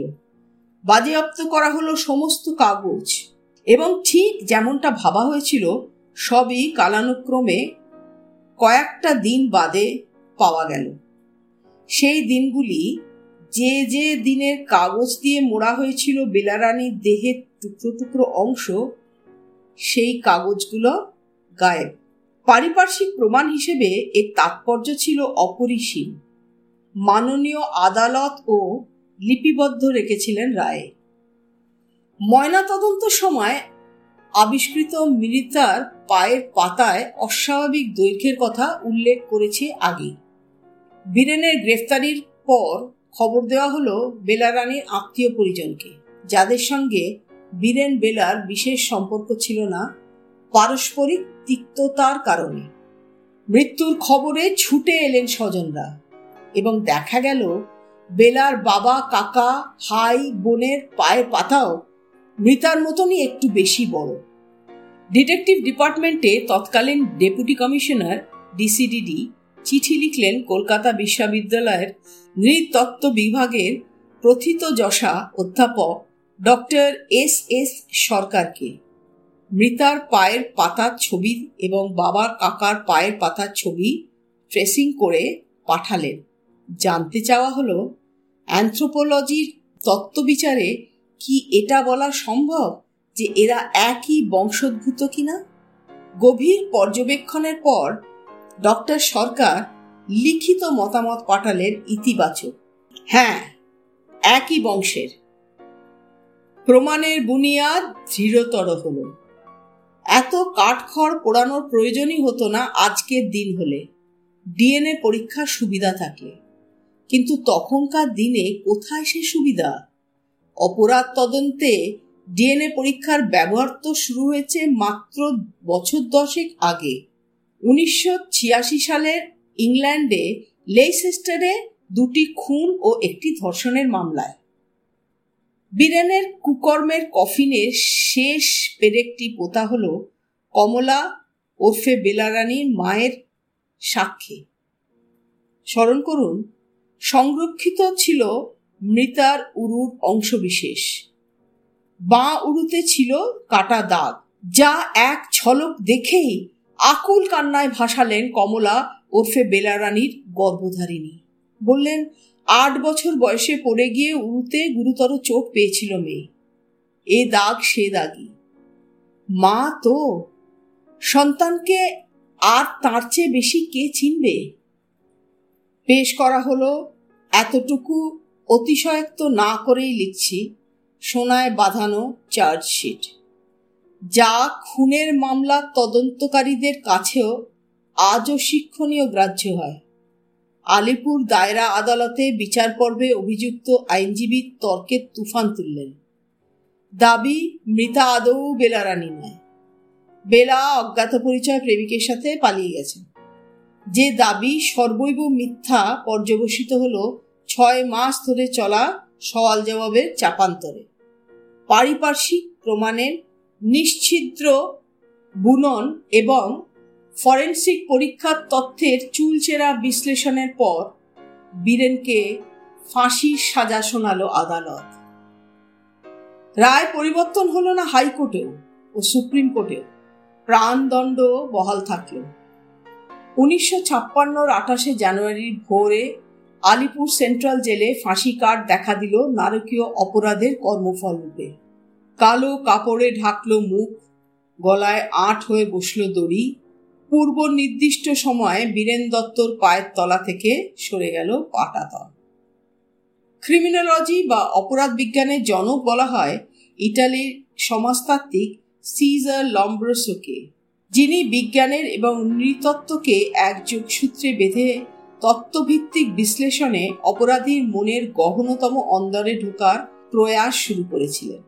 বাজেয়াপ্ত করা হলো সমস্ত কাগজ এবং ঠিক যেমনটা ভাবা হয়েছিল, সবই কালানুক্রমে কয়েকটা দিন বাদে পাওয়া গেল। সেই দিনগুলি যে যে দিনের কাগজ দিয়ে মোড়া হয়েছিল বেলারানীর দেহের টুকরো টুকরো অংশ, সেই কাগজগুলো গায়েব। পারিপার্শ্বিক প্রমাণ হিসেবে এর তাৎপর্য ছিল অপরিসীম। মাননীয় আদালত ও লিপিবদ্ধ রেখেছিলেন রায়ে। ময়নাতদন্ত সময় আবিষ্কৃত মৃতার পায়ের পাতায় অস্বাভাবিক দৈর্ঘ্যের কথা উল্লেখ করেছে আগে বীরেনের গ্রেফতারির পর খবর দেওয়া হলো বেলারানীর আত্মীয় পরিজনকে। যাদের সঙ্গে বীরেন বেলার বিশেষ সম্পর্ক ছিল না, পারস্পরিক তিক্ততার কারণে। মৃত্যুর খবরে ছুটে এলেন স্বজনরা এবং দেখা গেল বেলার বাবা, কাকা, ভাই, বোনের পায়ের পাতাও মৃতার মতনই একটু বেশি বড়। ডিটেকটিভ ডিপার্টমেন্টে তৎকালীন ডেপুটি কমিশনার, ডিসিডিডি, চিঠি লিখলেন কলকাতা বিশ্ববিদ্যালয়ের নৃতত্ত্ব বিভাগের প্রথিত যশা অধ্যাপক ডক্টর এস এস সরকারকে। মৃতার পায়ের পাতার ছবি এবং বাবার, কাকার পায়ের পাতার ছবি ট্রেসিং করে পাঠালেন। জানতে চাওয়া হলো অ্যান্থ্রোপোলজির তত্ত্ববিচারে কি এটা বলা সম্ভব যে এরা একই বংশোদ্ভূত কিনা? গভীর পর্যবেক্ষণের পর ডক্টর সরকার লিখিত মতামত পাঠালেন ইতিবাচক। হ্যাঁ একই বংশের। প্রমাণের বুনিয়াদ দৃঢ়তর হল। এত কাঠখড় পোড়ানোর প্রয়োজনই হতো না আজকের দিন হলে। ডিএনএ পরীক্ষার সুবিধা থাকলে। কিন্তু তখনকার দিনে কোথায় সে সুবিধা? অপরাধ তদন্তে ডিএনএ পরীক্ষার ব্যবহার তো শুরু হয়েছে মাত্র বছর দশেক আগে। উনিশশো ছিয়াশি সালের ইংল্যান্ডে লেইসেস্টারে দুটি খুন ও একটি ধর্ষণের মামলায়। বীরেনের কুকর্মের কফিনের শেষ পেরেকটি পোতা হল কমলা ওরফে বেলারানীর মায়ের সাক্ষী। স্মরণ করুন সংরক্ষিত ছিল মৃতার উরুর অংশবিশেষ। বাঁ উরুতে ছিল কাটা দাগ, যা এক ছলক দেখেই আকুল কান্নায় ভাসালেন কমলা ওরফে বেলারানীর গর্ভধারিণী। বললেন, আট বছর বয়সে পড়ে গিয়ে উরুতে গুরুতর চোট পেয়েছিল মেয়ে। এ দাগ সে দাগি। মা তো? সন্তানকে আর তার চেয়ে বেশি কে চিনবে? পেশ করা হলো, এতটুকু অতিশয়ক্ত না করেই লিখছি, সোনায় বাঁধানো চার্জশিট। যা খুনের মামলার তদন্তকারীদের কাছেও আজও শিক্ষণীয় গ্রাহ্য হয়। আলিপুর দায়রা আদালতে বিচার পর্বে অভিযুক্ত আইনজীবী তর্কের তুফান তুললেন। দাবি মৃতা আদৌ বেলারানী নয়। বেলা অজ্ঞাত পরিচয় প্রেমিকের সাথে পালিয়ে গেছেন। যে দাবি সর্বৈব মিথ্যা পর্যবসিত হল ছয় মাস ধরে চলা সওয়াল জবাবের চাপান্তরে। পারিপার্শ্বিক প্রমাণের নিশ্ছিদ্র বুনন এবং ফরেন্সিক পরীক্ষার তথ্যের চুলচেরা বিশ্লেষণের পর বীরেনকে ফাঁসির সাজা শোনালো আদালত। রায় পরিবর্তন হলো না হাইকোর্টেও ও সুপ্রিম কোর্টেও। প্রাণদণ্ড বহাল থাকল। উনিশশো ছাপ্পান্নর আঠাশে জানুয়ারির ভোরে আলিপুর সেন্ট্রাল জেলে ফাঁসি কার্ড দেখা দিল নারকীয় অপরাধের কর্মফল রূপে। কালো কাপড়ে ঢাকলো মুখ, গলায় আট হয়ে বসল দড়ি। পূর্ব নির্দিষ্ট সময়ে বীরেন দত্তর পায়ের তলা থেকে সরে গেল পাটাতল ক্রিমিনোলজি বা অপরাধ বিজ্ঞানের জনক বলা হয় ইটালির সমাজতাত্ত্বিক সিজার লম্ব্রোসোকে। যিনি বিজ্ঞানের এবং নৃতত্ত্বকে এক যোগসূত্রে বেঁধে তত্ত্বভিত্তিক বিশ্লেষণে অপরাধীর মনের গহনতম অন্দরে ঢোকার প্রয়াস শুরু করেছিলেন।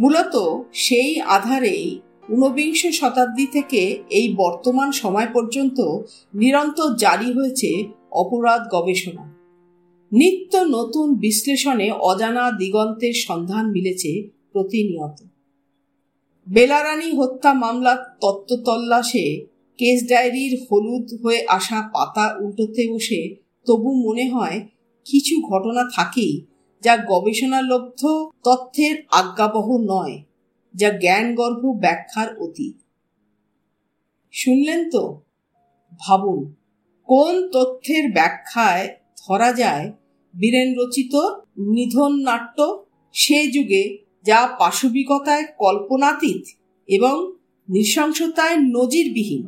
মূলত সেই আধারেই ঊনবিংশ শতাব্দী থেকে এই বর্তমান সময় পর্যন্ত নিরন্তর জারি হয়েছে অপরাধ গবেষণা। নিত্য নতুন বিশ্লেষণে অজানা দিগন্তের সন্ধান মিলেছে প্রতিনিয়ত। বেলারানী হত্যা মামলার তত্ত্ব তল্লাশে কেস ডায়েরির হলুদ হয়ে আসা পাতা উল্টোতে বসে তবু মনে হয় কিছু ঘটনা থাকেই যা গবেষণালব্ধ তথ্যের আজ্ঞাবহ নয়, যা জ্ঞানগর্ভ ব্যাখ্যার অতীত। শুনলেন তো? ভাবুন, কোন তথ্যের ব্যাখ্যায় ধরা যায় বীরেন রচিত নিধন নাট্য? সে যুগে যা পাশবিকতায় কল্পনাতীত এবং নৃশংসতায় নজিরবিহীন।